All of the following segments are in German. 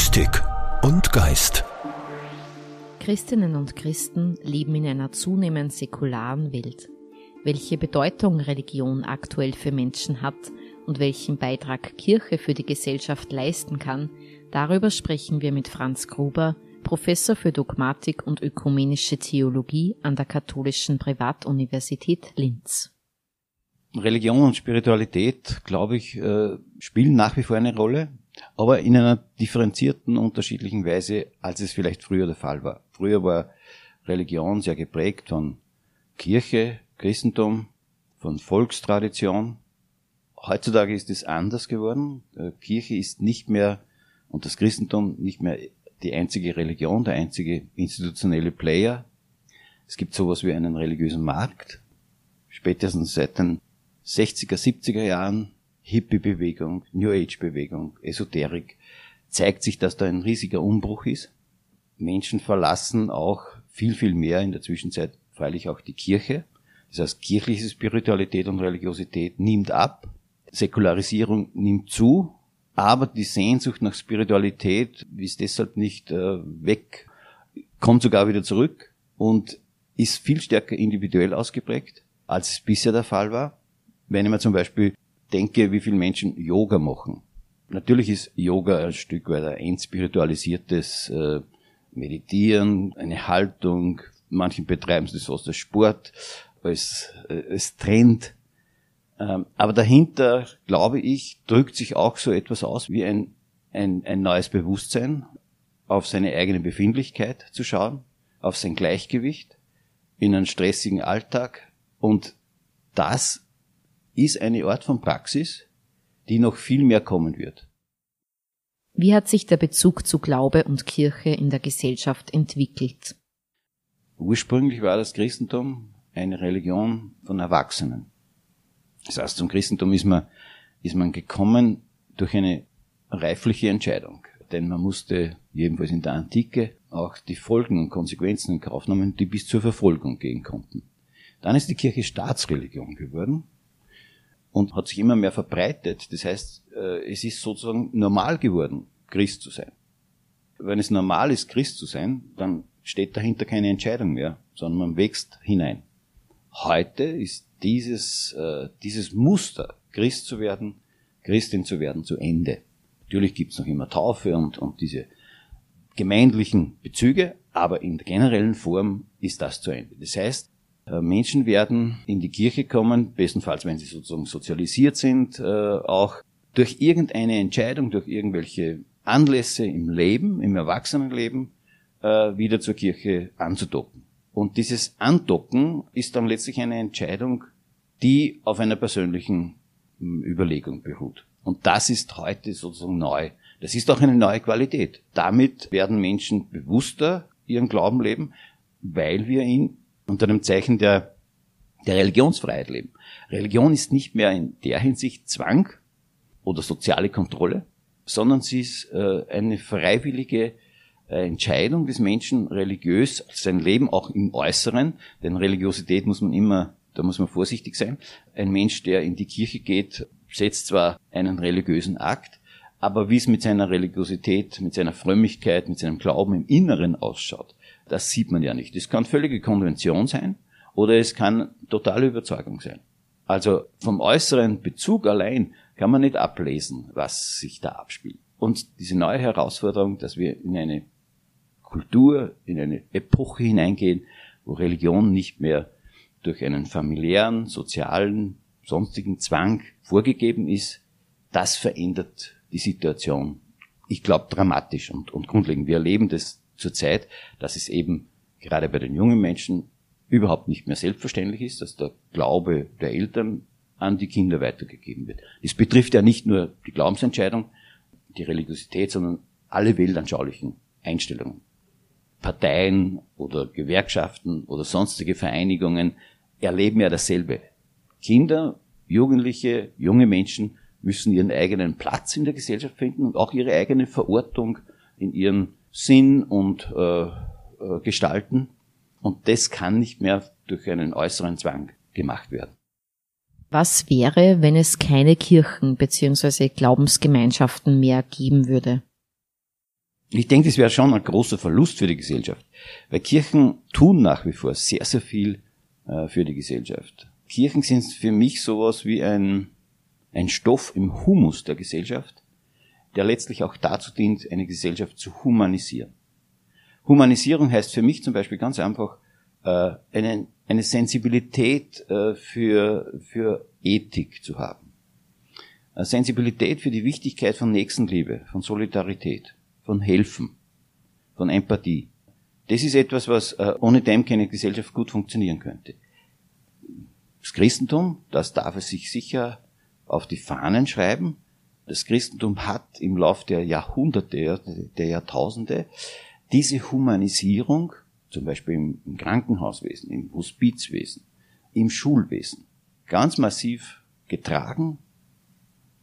Mystik und Geist. Christinnen und Christen leben in einer zunehmend säkularen Welt. Welche Bedeutung Religion aktuell für Menschen hat und welchen Beitrag Kirche für die Gesellschaft leisten kann, darüber sprechen wir mit Franz Gruber, Professor für Dogmatik und ökumenische Theologie an der Katholischen Privatuniversität Linz. Religion und Spiritualität, glaube ich, äh, spielen nach wie vor eine Rolle, aber in einer differenzierten, unterschiedlichen Weise, als es vielleicht früher der Fall war. Früher war Religion sehr geprägt von Kirche, Christentum, von Volkstradition. Heutzutage ist es anders geworden. Äh, Kirche ist nicht mehr und das Christentum nicht mehr die einzige Religion, der einzige institutionelle Player. Es gibt sowas wie einen religiösen Markt. Spätestens seit den 60er, 70er Jahren Hippie-Bewegung, New Age-Bewegung, Esoterik, zeigt sich, dass da ein riesiger Umbruch ist. Menschen verlassen auch viel, viel mehr in der Zwischenzeit freilich auch die Kirche. Das heißt, kirchliche Spiritualität und Religiosität nimmt ab, Säkularisierung nimmt zu, aber die Sehnsucht nach Spiritualität ist deshalb nicht äh, weg, kommt sogar wieder zurück und ist viel stärker individuell ausgeprägt, als es bisher der Fall war. Wenn ich mir zum Beispiel denke, wie viele Menschen Yoga machen. Natürlich ist Yoga ein Stück weit ein entspiritualisiertes äh, Meditieren, eine Haltung. Manchen betreiben es das als Sport, als, äh, als Trend. Ähm, aber dahinter, glaube ich, drückt sich auch so etwas aus wie ein, ein, ein neues Bewusstsein, auf seine eigene Befindlichkeit zu schauen, auf sein Gleichgewicht in einem stressigen Alltag. Und das ist eine Art von Praxis, die noch viel mehr kommen wird. Wie hat sich der Bezug zu Glaube und Kirche in der Gesellschaft entwickelt? Ursprünglich war das Christentum eine Religion von Erwachsenen. Das heißt, zum Christentum ist man, ist man gekommen durch eine reifliche Entscheidung. Denn man musste, jedenfalls in der Antike, auch die Folgen und Konsequenzen in Kauf nehmen, die bis zur Verfolgung gehen konnten. Dann ist die Kirche Staatsreligion geworden und hat sich immer mehr verbreitet. Das heißt, äh, es ist sozusagen normal geworden, Christ zu sein. Wenn es normal ist, Christ zu sein, dann steht dahinter keine Entscheidung mehr, sondern man wächst hinein. Heute ist dieses, äh, dieses Muster, Christ zu werden, Christin zu werden, zu Ende. Natürlich gibt's noch immer Taufe und, und diese gemeindlichen Bezüge, aber in der generellen Form ist das zu Ende. Das heißt, Menschen werden in die Kirche kommen, bestenfalls wenn sie sozusagen sozialisiert sind, äh, auch durch irgendeine Entscheidung, durch irgendwelche Anlässe im Leben, im Erwachsenenleben, äh, wieder zur Kirche anzudocken. Und dieses Andocken ist dann letztlich eine Entscheidung, die auf einer persönlichen hm, Überlegung beruht. Und das ist heute sozusagen neu. Das ist auch eine neue Qualität. Damit werden Menschen bewusster ihren Glauben leben, weil wir ihn unter dem Zeichen der, der Religionsfreiheit leben. Religion ist nicht mehr in der Hinsicht Zwang oder soziale Kontrolle, sondern sie ist äh, eine freiwillige äh, Entscheidung des Menschen, religiös sein Leben auch im Äußeren, denn Religiosität muss man immer, da muss man vorsichtig sein. Ein Mensch, der in die Kirche geht, setzt zwar einen religiösen Akt, aber wie es mit seiner Religiosität, mit seiner Frömmigkeit, mit seinem Glauben im Inneren ausschaut, das sieht man ja nicht. Es kann völlige Konvention sein oder es kann totale Überzeugung sein. Also vom äußeren Bezug allein kann man nicht ablesen, was sich da abspielt. Und diese neue Herausforderung, dass wir in eine Kultur, in eine Epoche hineingehen, wo Religion nicht mehr durch einen familiären, sozialen, sonstigen Zwang vorgegeben ist, das verändert die Situation, ich glaube, dramatisch und, und grundlegend. Wir erleben das zurzeit, dass es eben gerade bei den jungen Menschen überhaupt nicht mehr selbstverständlich ist, dass der Glaube der Eltern an die Kinder weitergegeben wird. Es betrifft ja nicht nur die Glaubensentscheidung, die Religiosität, sondern alle weltanschaulichen Einstellungen. Parteien oder Gewerkschaften oder sonstige Vereinigungen erleben ja dasselbe. Kinder, Jugendliche, junge Menschen müssen ihren eigenen Platz in der Gesellschaft finden und auch ihre eigene Verortung in ihren Sinn und äh, äh, gestalten. Und das kann nicht mehr durch einen äußeren Zwang gemacht werden. Was wäre, wenn es keine Kirchen bzw. Glaubensgemeinschaften mehr geben würde? Ich denke, das wäre schon ein großer Verlust für die Gesellschaft, weil Kirchen tun nach wie vor sehr, sehr viel äh, für die Gesellschaft. Kirchen sind für mich sowas wie ein, ein Stoff im Humus der Gesellschaft, der letztlich auch dazu dient, eine Gesellschaft zu humanisieren. Humanisierung heißt für mich zum Beispiel ganz einfach äh, eine, eine Sensibilität äh, für, für Ethik zu haben. Eine Sensibilität für die Wichtigkeit von Nächstenliebe, von Solidarität, von Helfen, von Empathie. Das ist etwas, was äh, ohne dem keine Gesellschaft gut funktionieren könnte. Das Christentum, das darf es sich sicher auf die Fahnen schreiben. Das Christentum hat im Lauf der Jahrhunderte, der Jahrtausende diese Humanisierung, zum Beispiel im, Krankenhauswesen, im Hospizwesen, im Schulwesen, ganz massiv getragen,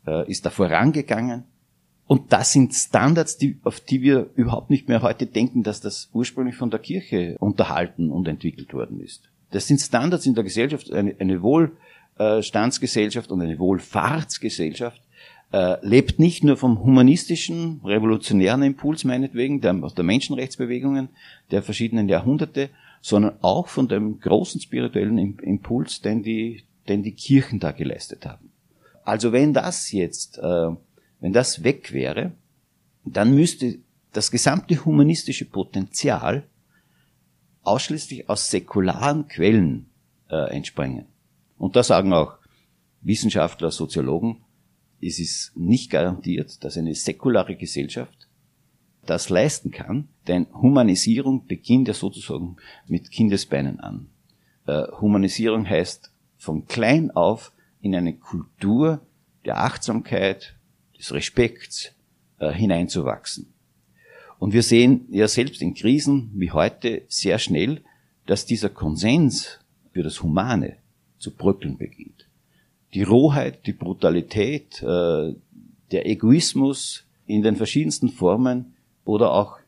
äh, ist da vorangegangen. Und das sind Standards, die, auf die wir überhaupt nicht mehr heute denken, dass das ursprünglich von der Kirche unterhalten und entwickelt worden ist. Das sind Standards in der Gesellschaft, eine, eine Wohlstandsgesellschaft und eine Wohlfahrtsgesellschaft, äh, lebt nicht nur vom humanistischen, revolutionären Impuls meinetwegen, der, der Menschenrechtsbewegungen der verschiedenen Jahrhunderte, sondern auch von dem großen spirituellen Impuls, den die, den die Kirchen da geleistet haben. Also wenn das jetzt, äh, wenn das weg wäre, dann müsste das gesamte humanistische Potenzial ausschließlich aus säkularen Quellen äh, entspringen. Und da sagen auch Wissenschaftler, Soziologen, es ist nicht garantiert, dass eine säkulare Gesellschaft das leisten kann, denn Humanisierung beginnt ja sozusagen mit Kindesbeinen an. Äh, Humanisierung heißt von klein auf in eine Kultur der Achtsamkeit, des Respekts äh, hineinzuwachsen. Und wir sehen ja selbst in Krisen wie heute sehr schnell, dass dieser Konsens für das Humane zu bröckeln beginnt die Rohheit, die Brutalität, äh, der Egoismus in den verschiedensten Formen oder auch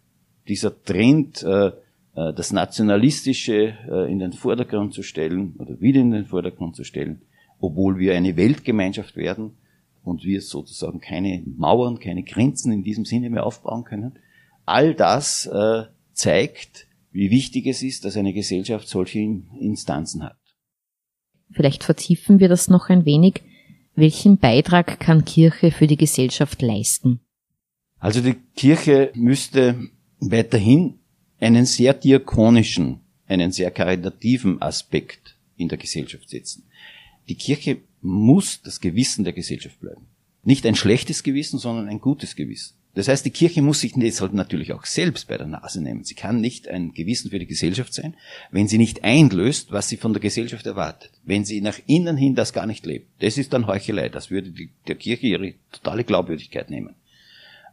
dieser Trend, äh, äh, das Nationalistische in den Vordergrund zu stellen oder wieder in den Vordergrund zu stellen, obwohl wir eine Weltgemeinschaft werden und wir sozusagen keine Mauern, keine Grenzen in diesem Sinne mehr aufbauen können. All das zeigt, wie wichtig es ist, dass eine Gesellschaft solche Instanzen hat. Vielleicht vertiefen wir das noch ein wenig. Welchen Beitrag kann Kirche für die Gesellschaft leisten? Also die Kirche müsste weiterhin einen sehr diakonischen, einen sehr karitativen Aspekt in der Gesellschaft setzen. Die Kirche muss das Gewissen der Gesellschaft bleiben. Nicht ein schlechtes Gewissen, sondern ein gutes Gewissen. Das heißt, die Kirche muss sich deshalb natürlich auch selbst bei der Nase nehmen. Sie kann nicht ein Gewissen für die Gesellschaft sein, wenn sie nicht einlöst, was sie von der Gesellschaft erwartet. Wenn sie nach innen hin das gar nicht lebt. Das ist dann Heuchelei. Das würde die, der Kirche ihre totale Glaubwürdigkeit nehmen.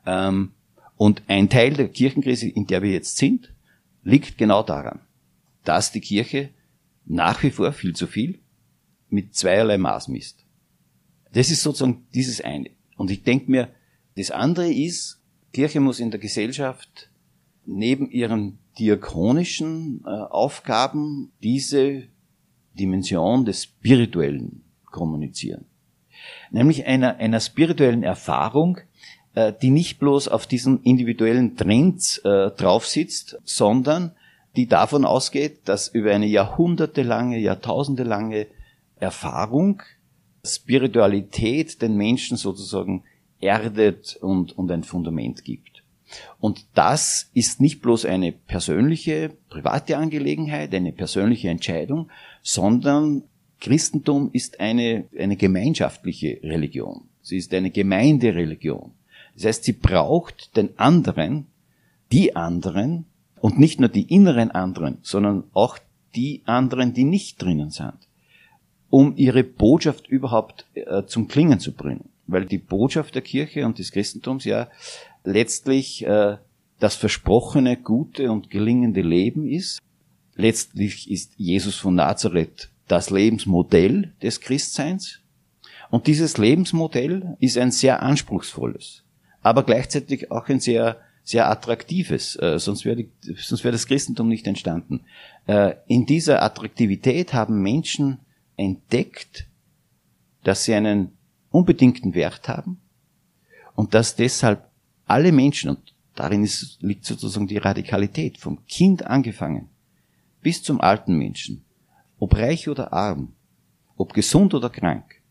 Ähm, und ein Teil der Kirchenkrise, in der wir jetzt sind, liegt genau daran, dass die Kirche nach wie vor viel zu viel mit zweierlei Maß misst. Das ist sozusagen dieses eine. Und ich denke mir, das andere ist, Kirche muss in der Gesellschaft neben ihren diakonischen äh, Aufgaben diese Dimension des Spirituellen kommunizieren. Nämlich einer, einer spirituellen Erfahrung, äh, die nicht bloß auf diesen individuellen Trends äh, drauf sitzt, sondern die davon ausgeht, dass über eine jahrhundertelange, jahrtausendelange Erfahrung Spiritualität den Menschen sozusagen erdet und, und ein Fundament gibt. Und das ist nicht bloß eine persönliche, private Angelegenheit, eine persönliche Entscheidung, sondern Christentum ist eine, eine gemeinschaftliche Religion. Sie ist eine Gemeindereligion. Das heißt, sie braucht den anderen, die anderen und nicht nur die inneren anderen, sondern auch die anderen, die nicht drinnen sind, um ihre Botschaft überhaupt äh, zum Klingen zu bringen weil die Botschaft der Kirche und des Christentums ja letztlich äh, das versprochene gute und gelingende Leben ist. Letztlich ist Jesus von Nazareth das Lebensmodell des Christseins. Und dieses Lebensmodell ist ein sehr anspruchsvolles, aber gleichzeitig auch ein sehr, sehr attraktives, äh, sonst wäre wäre das Christentum nicht entstanden. Äh, in dieser Attraktivität haben Menschen entdeckt, dass sie einen unbedingten Wert haben und dass deshalb alle Menschen, und Darin ist, liegt sozusagen die Radikalität, vom Kind angefangen bis zum alten Menschen, ob reich oder arm, ob gesund oder krank.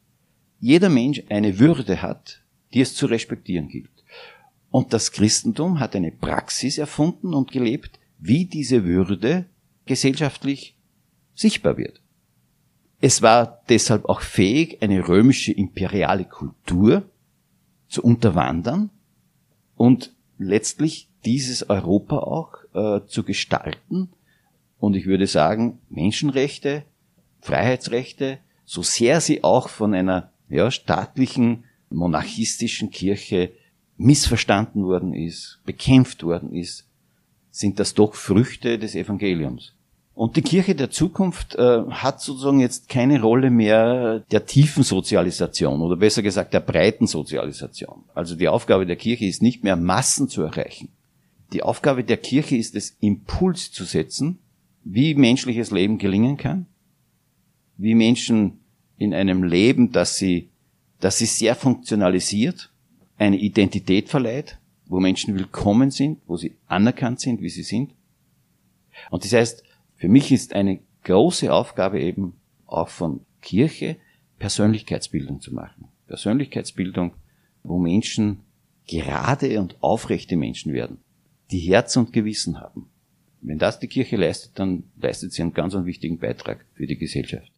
Jeder Mensch eine Würde hat, die es zu respektieren gibt. Und das Christentum hat eine Praxis erfunden und gelebt, wie diese Würde gesellschaftlich sichtbar wird. Es war deshalb auch fähig, eine römische imperiale Kultur zu unterwandern und letztlich dieses Europa auch äh, zu gestalten. Und ich würde sagen, Menschenrechte, Freiheitsrechte, so sehr sie auch von einer ja, staatlichen, monarchistischen Kirche missverstanden worden ist, bekämpft worden ist, sind das doch Früchte des Evangeliums. Und die Kirche der Zukunft äh, hat sozusagen jetzt keine Rolle mehr der tiefen Sozialisation oder besser gesagt der breiten Sozialisation. Also die Aufgabe der Kirche ist nicht mehr Massen zu erreichen. Die Aufgabe der Kirche ist es, Impuls zu setzen, wie menschliches Leben gelingen kann, wie Menschen in einem Leben, das sie, das sie sehr funktionalisiert, eine Identität verleiht, wo Menschen willkommen sind, wo sie anerkannt sind, wie sie sind. Und das heißt, für mich ist eine große Aufgabe eben auch von Kirche, Persönlichkeitsbildung zu machen. Persönlichkeitsbildung, wo Menschen gerade und aufrechte Menschen werden, die Herz und Gewissen haben. Wenn das die Kirche leistet, dann leistet sie einen ganz wichtigen Beitrag für die Gesellschaft.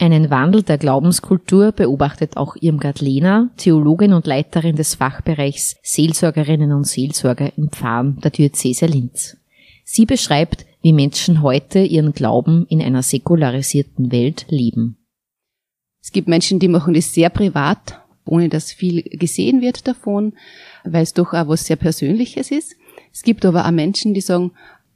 Einen Wandel der Glaubenskultur beobachtet auch Irmgard Lehner, Theologin und Leiterin des Fachbereichs Seelsorgerinnen und Seelsorger im Pfarren der Diözese Linz. Sie beschreibt, wie Menschen heute ihren Glauben in einer säkularisierten Welt leben. Es gibt Menschen, die machen das sehr privat, ohne dass viel gesehen wird davon, weil es doch auch was sehr Persönliches ist. Es gibt aber auch Menschen, die sagen,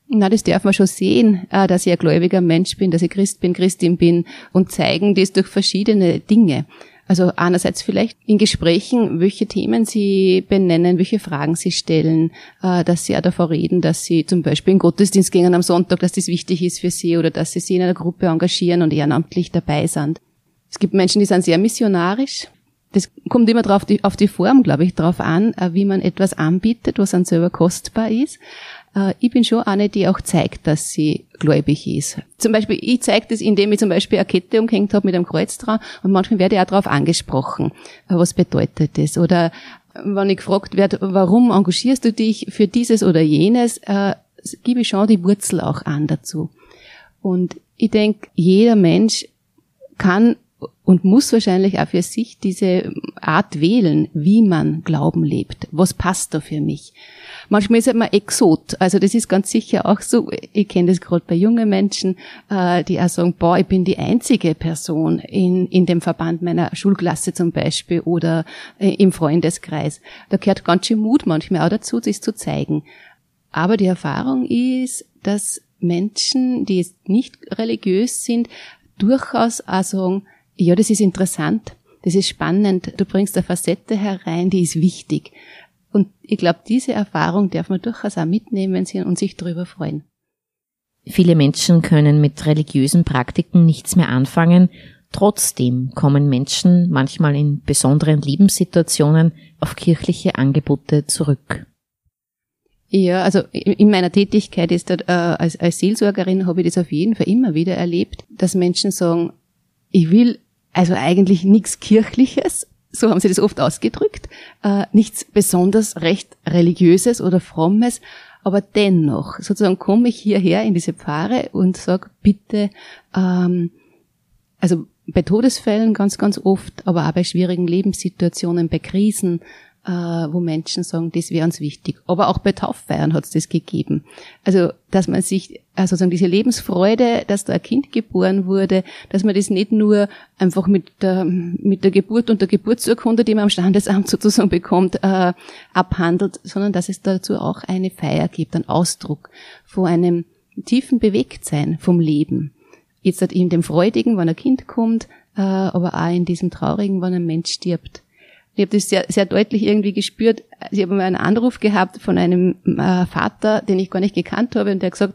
na, das darf man schon sehen, äh, dass ich ein gläubiger Mensch bin, dass ich Christ bin, Christin bin und zeigen das durch verschiedene Dinge. Also einerseits vielleicht in Gesprächen, welche Themen sie benennen, welche Fragen sie stellen, äh, dass sie auch davor reden, dass sie zum Beispiel in Gottesdienst gehen am Sonntag, dass das wichtig ist für sie oder dass sie sich in einer Gruppe engagieren und ehrenamtlich dabei sind. Es gibt Menschen, die sind sehr missionarisch. Das kommt immer drauf auf die Form, glaube ich, drauf an, äh, wie man etwas anbietet, was dann selber kostbar ist. Äh, ich bin schon eine, die auch zeigt, dass sie gläubig ist. Zum Beispiel, ich zeige das, indem ich zum Beispiel eine Kette umgehängt habe mit einem Kreuz dran und manchmal werde ich auch darauf angesprochen. Äh, was bedeutet das? Oder äh, wenn ich gefragt werde, warum engagierst du dich für dieses oder jenes, gebe ich schon die Wurzel auch an dazu. Und ich denke, jeder Mensch kann und muss wahrscheinlich auch für sich diese Art wählen, wie man Glauben lebt. Was passt da für mich? Manchmal ist man Exot. Also das ist ganz sicher auch so. Ich kenne das gerade bei jungen Menschen, äh, die auch sagen, boah, ich bin die einzige Person in, in dem Verband meiner Schulklasse zum Beispiel oder äh, im Freundeskreis. Da gehört ganz schön Mut manchmal auch dazu, das zu zeigen. Aber die Erfahrung ist, dass Menschen, die jetzt nicht religiös sind, durchaus auch sagen, ja, das ist interessant, das ist spannend, du bringst eine Facette herein, die ist wichtig. Und ich glaube, diese Erfahrung darf man durchaus auch mitnehmen und sich darüber freuen. Viele Menschen können mit religiösen Praktiken nichts mehr anfangen. Trotzdem kommen Menschen manchmal in besonderen Lebenssituationen auf kirchliche Angebote zurück. Ja, also in meiner Tätigkeit ist das, äh, als, als Seelsorgerin habe ich das auf jeden Fall immer wieder erlebt, dass Menschen sagen, ich will also eigentlich nichts Kirchliches, so haben sie das oft ausgedrückt, äh, nichts besonders recht religiöses oder frommes, aber dennoch, sozusagen komme ich hierher in diese Pfarre und sage, bitte, ähm, also bei Todesfällen ganz, ganz oft, aber auch bei schwierigen Lebenssituationen, bei Krisen, äh, wo Menschen sagen, das wäre uns wichtig. Aber auch bei Tauffeiern hat es das gegeben. Also, dass man sich, also sozusagen diese Lebensfreude, dass da ein Kind geboren wurde, dass man das nicht nur einfach mit der, mit der Geburt und der Geburtsurkunde, die man am Standesamt sozusagen bekommt, äh, abhandelt, sondern dass es dazu auch eine Feier gibt, einen Ausdruck von einem tiefen Bewegtsein vom Leben. Jetzt halt in dem Freudigen, wenn ein Kind kommt, äh, aber auch in diesem Traurigen, wenn ein Mensch stirbt. Ich habe das sehr, sehr deutlich irgendwie gespürt. Ich habe mal einen Anruf gehabt von einem äh, Vater, den ich gar nicht gekannt habe, und der hat gesagt,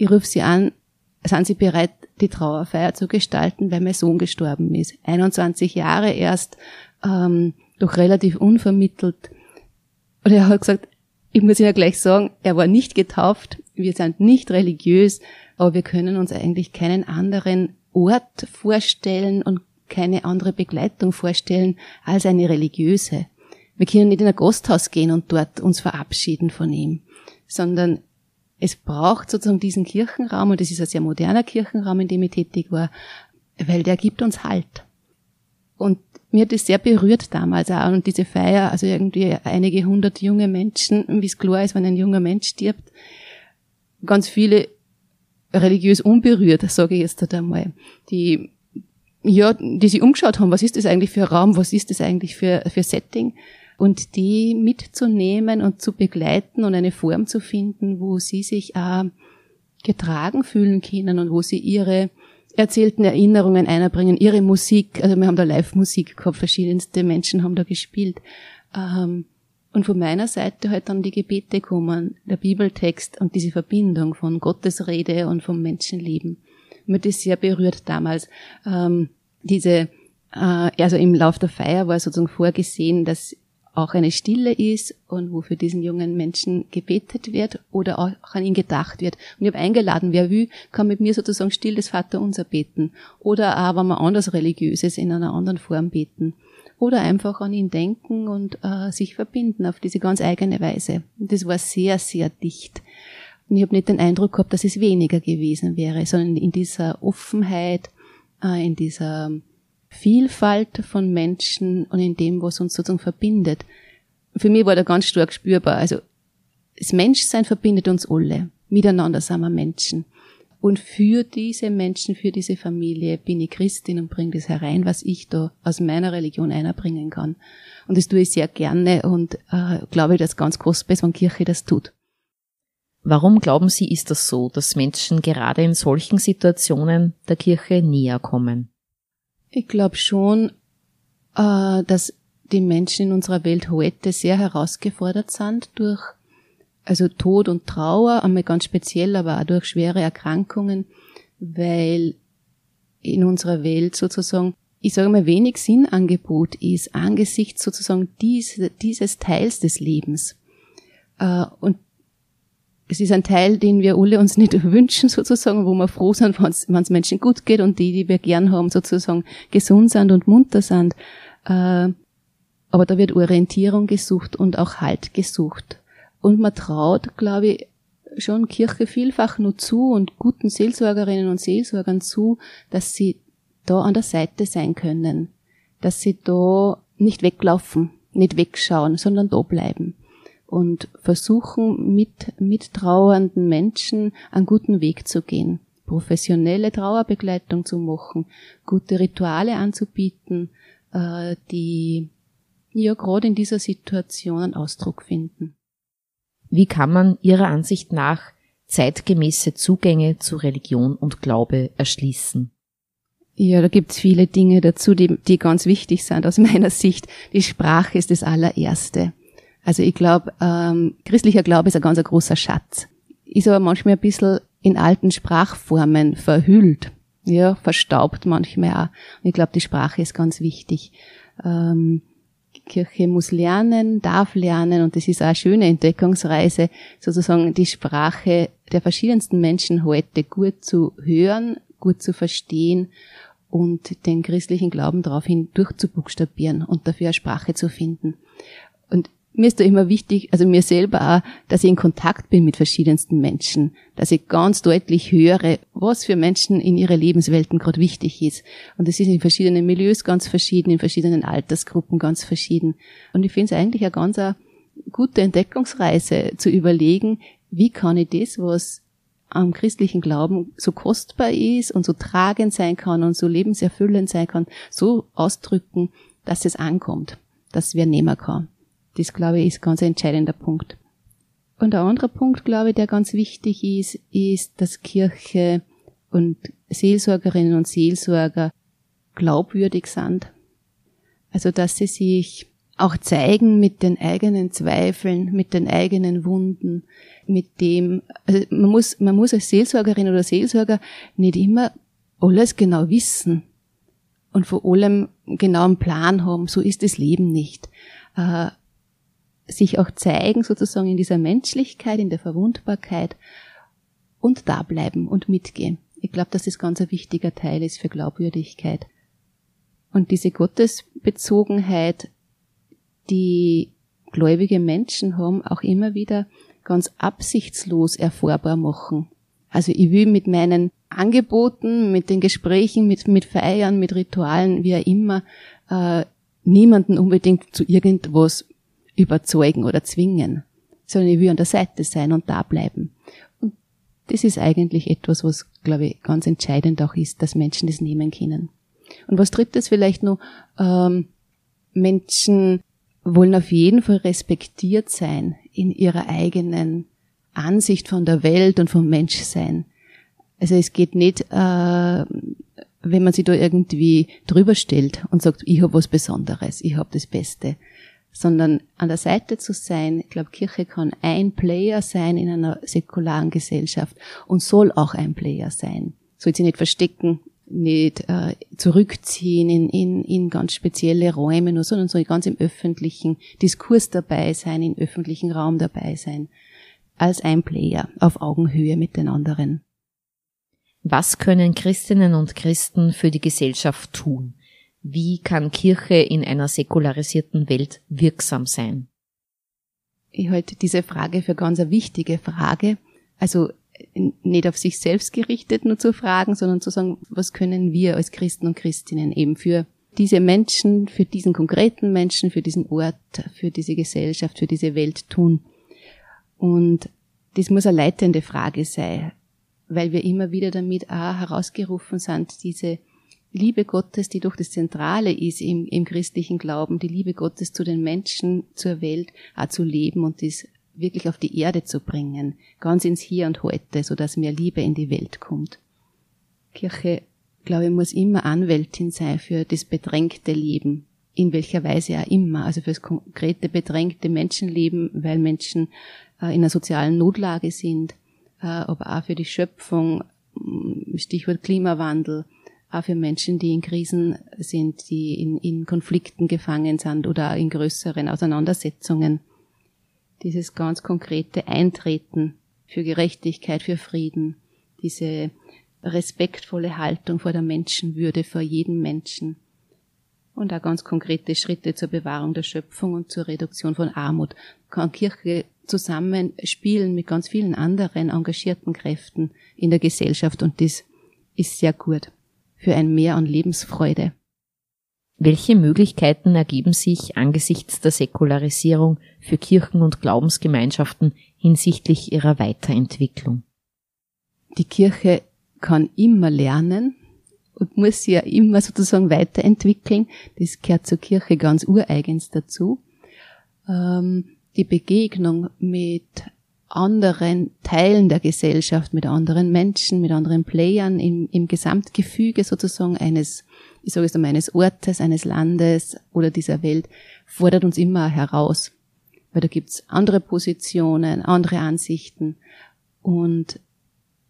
ich rufe Sie an, sind Sie bereit, die Trauerfeier zu gestalten, weil mein Sohn gestorben ist. 21 Jahre erst ähm, doch relativ unvermittelt. Und er hat gesagt, ich muss ja gleich sagen, er war nicht getauft, wir sind nicht religiös, aber wir können uns eigentlich keinen anderen Ort vorstellen und keine andere Begleitung vorstellen als eine religiöse. Wir können nicht in ein Gasthaus gehen und dort uns verabschieden von ihm, sondern es braucht sozusagen diesen Kirchenraum, und es ist ein sehr moderner Kirchenraum, in dem ich tätig war, weil der gibt uns Halt. Und mir hat das sehr berührt damals auch. Und diese Feier, also irgendwie einige hundert junge Menschen, wie es klar ist, wenn ein junger Mensch stirbt, ganz viele religiös unberührt, sage ich jetzt einmal, die ja, die sich umgeschaut haben, was ist das eigentlich für ein Raum, was ist das eigentlich für, für Setting und die mitzunehmen und zu begleiten und eine Form zu finden, wo sie sich auch getragen fühlen können und wo sie ihre erzählten Erinnerungen einbringen, ihre Musik, also wir haben da Live-Musik gehabt, verschiedenste Menschen haben da gespielt. Ähm, und von meiner Seite halt dann die Gebete kommen, der Bibeltext und diese Verbindung von Gottes Rede und vom Menschenleben. Mir das sehr berührt damals. Ähm, diese, äh, also im Lauf der Feier war sozusagen vorgesehen, dass auch eine Stille ist und wo für diesen jungen Menschen gebetet wird oder auch an ihn gedacht wird. Und ich habe eingeladen, wer will, kann mit mir sozusagen still das Vaterunser beten oder aber mal anders Religiöses in einer anderen Form beten oder einfach an ihn denken und äh, sich verbinden auf diese ganz eigene Weise. Und das war sehr, sehr dicht. Und ich habe nicht den Eindruck gehabt, dass es weniger gewesen wäre, sondern in dieser Offenheit, äh, in dieser Vielfalt von Menschen und in dem, was uns sozusagen verbindet. Für mich war da ganz stark spürbar. Also das Menschsein verbindet uns alle. Miteinander sind wir Menschen. Und für diese Menschen, für diese Familie bin ich Christin und bringe das herein, was ich da aus meiner Religion einbringen kann. Und das tue ich sehr gerne und äh, glaube, dass ganz kostbar ist, wenn Kirche das tut. Warum glauben Sie, ist das so, dass Menschen gerade in solchen Situationen der Kirche näher kommen? Ich glaube schon, äh, dass die Menschen in unserer Welt heute sehr herausgefordert sind durch also Tod und Trauer, einmal ganz speziell, aber auch durch schwere Erkrankungen, weil in unserer Welt sozusagen, ich sage mal, wenig Sinnangebot ist angesichts sozusagen diese, dieses Teils des Lebens. Äh, und es ist ein Teil, den wir alle uns nicht wünschen, sozusagen, wo wir froh sind, wenn es Menschen gut geht und die, die wir gern haben, sozusagen gesund sind und munter sind. Äh, aber da wird Orientierung gesucht und auch Halt gesucht. Und man traut, glaube ich, schon Kirche vielfach nur zu und guten Seelsorgerinnen und Seelsorgern zu, dass sie da an der Seite sein können, dass sie da nicht weglaufen, nicht wegschauen, sondern da bleiben und versuchen mit, mit trauernden Menschen einen guten Weg zu gehen, professionelle Trauerbegleitung zu machen, gute Rituale anzubieten, äh, die ja gerade in dieser Situation einen Ausdruck finden. Wie kann man Ihrer Ansicht nach zeitgemäße Zugänge zu Religion und Glaube erschließen? Ja, da gibt's viele Dinge dazu, die, die ganz wichtig sind aus meiner Sicht. Die Sprache ist das allererste. Also ich glaube, ähm, christlicher Glaube ist ein ganz großer Schatz. Ist aber manchmal ein bisschen in alten Sprachformen verhüllt. Ja, verstaubt manchmal auch. Und ich glaube, die Sprache ist ganz wichtig. Ähm, Kirche muss lernen, darf lernen und das ist auch eine schöne Entdeckungsreise, sozusagen die Sprache der verschiedensten Menschen heute gut zu hören, gut zu verstehen und den christlichen Glauben daraufhin durchzubuchstabieren und dafür eine Sprache zu finden. Und mir ist da immer wichtig, also mir selber auch, dass ich in Kontakt bin mit verschiedensten Menschen, dass ich ganz deutlich höre, was für Menschen in ihre Lebenswelten gerade wichtig ist. Und das ist in verschiedenen Milieus ganz verschieden, in verschiedenen Altersgruppen ganz verschieden. Und ich finde es eigentlich eine ganz eine gute Entdeckungsreise zu überlegen, wie kann ich das, was am christlichen Glauben so kostbar ist und so tragend sein kann und so lebenserfüllend sein kann, so ausdrücken, dass es ankommt, dass wer nehmen kann. Das, glaube ich, ist ganz ein entscheidender Punkt. Und der andere Punkt, glaube ich, der ganz wichtig ist, ist, dass Kirche und Seelsorgerinnen und Seelsorger glaubwürdig sind. Also, dass sie sich auch zeigen mit den eigenen Zweifeln, mit den eigenen Wunden, mit dem, also man muss, man muss als Seelsorgerin oder Seelsorger nicht immer alles genau wissen. und vor allem genau einen Plan haben, so ist das Leben nicht. Sich auch zeigen sozusagen in dieser Menschlichkeit, in der Verwundbarkeit und da bleiben und mitgehen. Ich glaube, dass das ganz ein wichtiger Teil ist für Glaubwürdigkeit. Und diese Gottesbezogenheit, die gläubige Menschen haben, auch immer wieder ganz absichtslos erfahrbar machen. Also ich will mit meinen Angeboten, mit den Gesprächen, mit, mit Feiern, mit Ritualen, wie auch immer, äh, niemanden unbedingt zu irgendwas überzeugen oder zwingen, sondern ich will an der Seite sein und da bleiben. Und das ist eigentlich etwas, was, glaube ich, ganz entscheidend auch ist, dass Menschen das nehmen können. Und was drittes vielleicht noch, ähm, Menschen wollen auf jeden Fall respektiert sein in ihrer eigenen Ansicht von der Welt und vom Menschsein. Also es geht nicht, äh, wenn man sich da irgendwie drüber stellt und sagt, ich habe was Besonderes, ich habe das Beste, sondern an der Seite zu sein. Ich glaube, Kirche kann ein Player sein in einer säkularen Gesellschaft und soll auch ein Player sein. Soll sie nicht verstecken, nicht äh, zurückziehen in, in, in ganz spezielle Räume, nur, sondern soll ganz im öffentlichen Diskurs dabei sein, im öffentlichen Raum dabei sein, als ein Player auf Augenhöhe mit den anderen. Was können Christinnen und Christen für die Gesellschaft tun? Wie kann Kirche in einer säkularisierten Welt wirksam sein? Ich halte diese Frage für ganz eine wichtige Frage. Also nicht auf sich selbst gerichtet nur zu fragen, sondern zu sagen, was können wir als Christen und Christinnen eben für diese Menschen, für diesen konkreten Menschen, für diesen Ort, für diese Gesellschaft, für diese Welt tun. Und das muss eine leitende Frage sein weil wir immer wieder damit auch herausgerufen sind, diese Liebe Gottes, die durch das Zentrale ist im, im christlichen Glauben, die Liebe Gottes zu den Menschen, zur Welt, auch zu leben und das wirklich auf die Erde zu bringen, ganz ins Hier und Heute, so dass mehr Liebe in die Welt kommt. Kirche, glaube ich, muss immer Anwältin sein für das bedrängte Leben, in welcher Weise auch immer, also für das konkrete bedrängte Menschenleben, weil Menschen äh, in einer sozialen Notlage sind, äh, aber auch für die Schöpfung, Stichwort Klimawandel, auch für Menschen, die in Krisen sind, die in, in Konflikten gefangen sind oder in größeren Auseinandersetzungen. Dieses ganz konkrete Eintreten für Gerechtigkeit, für Frieden, diese respektvolle Haltung vor der Menschenwürde, vor jedem Menschen und auch ganz konkrete Schritte zur Bewahrung der Schöpfung und zur Reduktion von Armut. Kann Kirche zusammenspielen mit ganz vielen anderen engagierten Kräften in der Gesellschaft und das ist sehr gut für ein Mehr an Lebensfreude. Welche Möglichkeiten ergeben sich angesichts der Säkularisierung für Kirchen und Glaubensgemeinschaften hinsichtlich ihrer Weiterentwicklung? Die Kirche kann immer lernen und muss sich ja immer sozusagen weiterentwickeln. Das gehört zur Kirche ganz ureigens dazu. Ähm, die Begegnung mit anderen Teilen der Gesellschaft, mit anderen Menschen, mit anderen Playern im, im Gesamtgefüge sozusagen eines, ich sage es einmal, eines Ortes, eines Landes oder dieser Welt, fordert uns immer heraus. Weil da gibt's andere Positionen, andere Ansichten und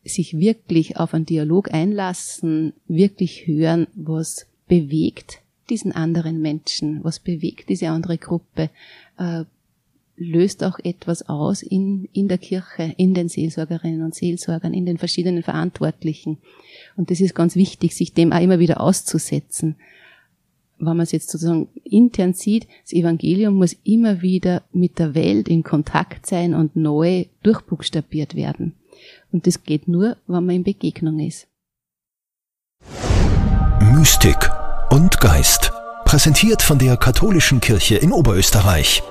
sich wirklich auf einen Dialog einlassen, wirklich hören, was bewegt diesen anderen Menschen, was bewegt diese andere Gruppe, äh, löst auch etwas aus in, in der Kirche, in den Seelsorgerinnen und Seelsorgern, in den verschiedenen Verantwortlichen. Und das ist ganz wichtig, sich dem auch immer wieder auszusetzen. Wenn man es jetzt sozusagen intern sieht, das Evangelium muss immer wieder mit der Welt in Kontakt sein und neu durchbuchstabiert werden. Und das geht nur, wenn man in Begegnung ist. Mystik und Geist. Präsentiert von der Katholischen Kirche in Oberösterreich.